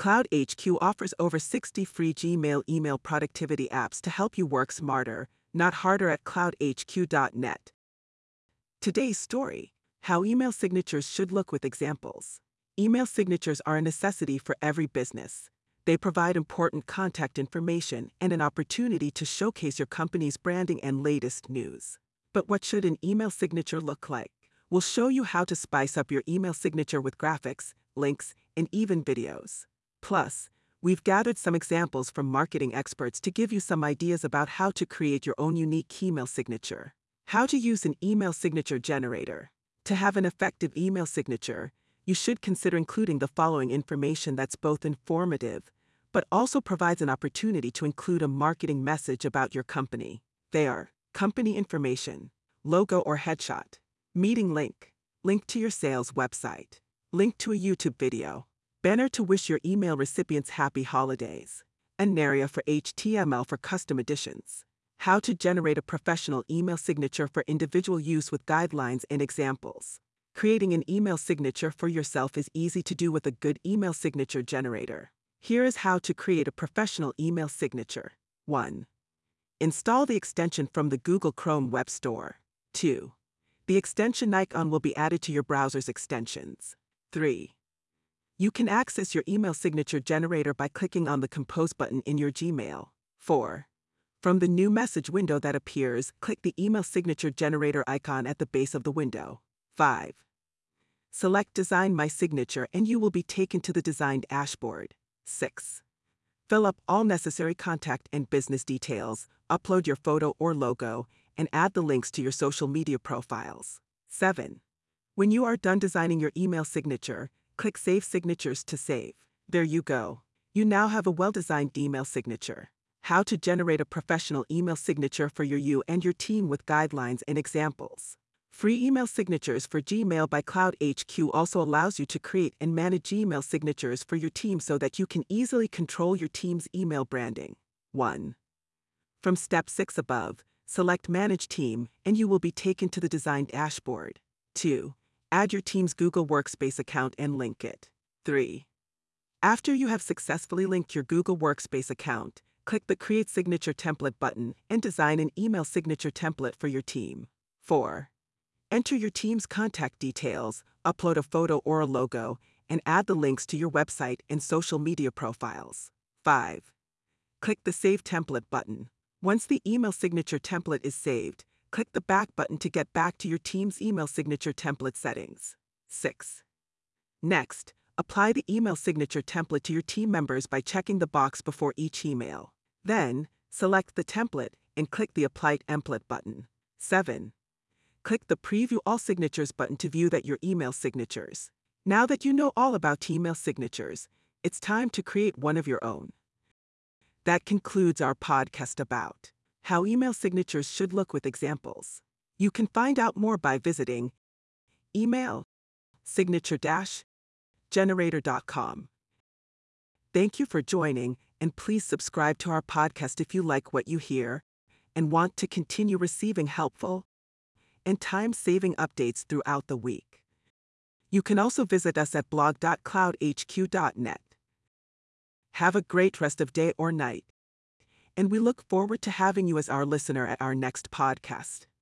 CloudHQ offers over 60 free Gmail email productivity apps to help you work smarter, not harder at cloudhq.net. Today's story How email signatures should look with examples. Email signatures are a necessity for every business. They provide important contact information and an opportunity to showcase your company's branding and latest news. But what should an email signature look like? We'll show you how to spice up your email signature with graphics, links, and even videos. Plus, we've gathered some examples from marketing experts to give you some ideas about how to create your own unique email signature. How to use an email signature generator. To have an effective email signature, you should consider including the following information that's both informative, but also provides an opportunity to include a marketing message about your company. They are company information, logo or headshot, meeting link, link to your sales website, link to a YouTube video, banner to wish your email recipients happy holidays, an area for HTML for custom editions, how to generate a professional email signature for individual use with guidelines and examples. Creating an email signature for yourself is easy to do with a good email signature generator. Here is how to create a professional email signature. 1. Install the extension from the Google Chrome Web Store. 2. The extension icon will be added to your browser's extensions. 3. You can access your email signature generator by clicking on the Compose button in your Gmail. 4. From the new message window that appears, click the email signature generator icon at the base of the window. 5. Select Design My Signature and you will be taken to the designed dashboard. 6. Fill up all necessary contact and business details, upload your photo or logo, and add the links to your social media profiles. 7. When you are done designing your email signature, click Save Signatures to save. There you go. You now have a well-designed email signature. How to generate a professional email signature for your you and your team with guidelines and examples. Free email signatures for Gmail by CloudHQ also allows you to create and manage email signatures for your team so that you can easily control your team's email branding. 1. From step 6 above, select Manage Team and you will be taken to the design dashboard. 2. Add your team's Google Workspace account and link it. 3. After you have successfully linked your Google Workspace account, click the Create Signature Template button and design an email signature template for your team. 4. Enter your team's contact details, upload a photo or a logo, and add the links to your website and social media profiles. 5. Click the Save Template button. Once the email signature template is saved, click the Back button to get back to your team's email signature template settings. 6. Next, apply the email signature template to your team members by checking the box before each email. Then, select the template and click the Apply Template button. 7. Click the Preview All Signatures button to view that your email signatures. Now that you know all about email signatures, it's time to create one of your own. That concludes our podcast about how email signatures should look with examples. You can find out more by visiting email signature-generator.com. Thank you for joining and please subscribe to our podcast if you like what you hear and want to continue receiving helpful and time saving updates throughout the week. You can also visit us at blog.cloudhq.net. Have a great rest of day or night, and we look forward to having you as our listener at our next podcast.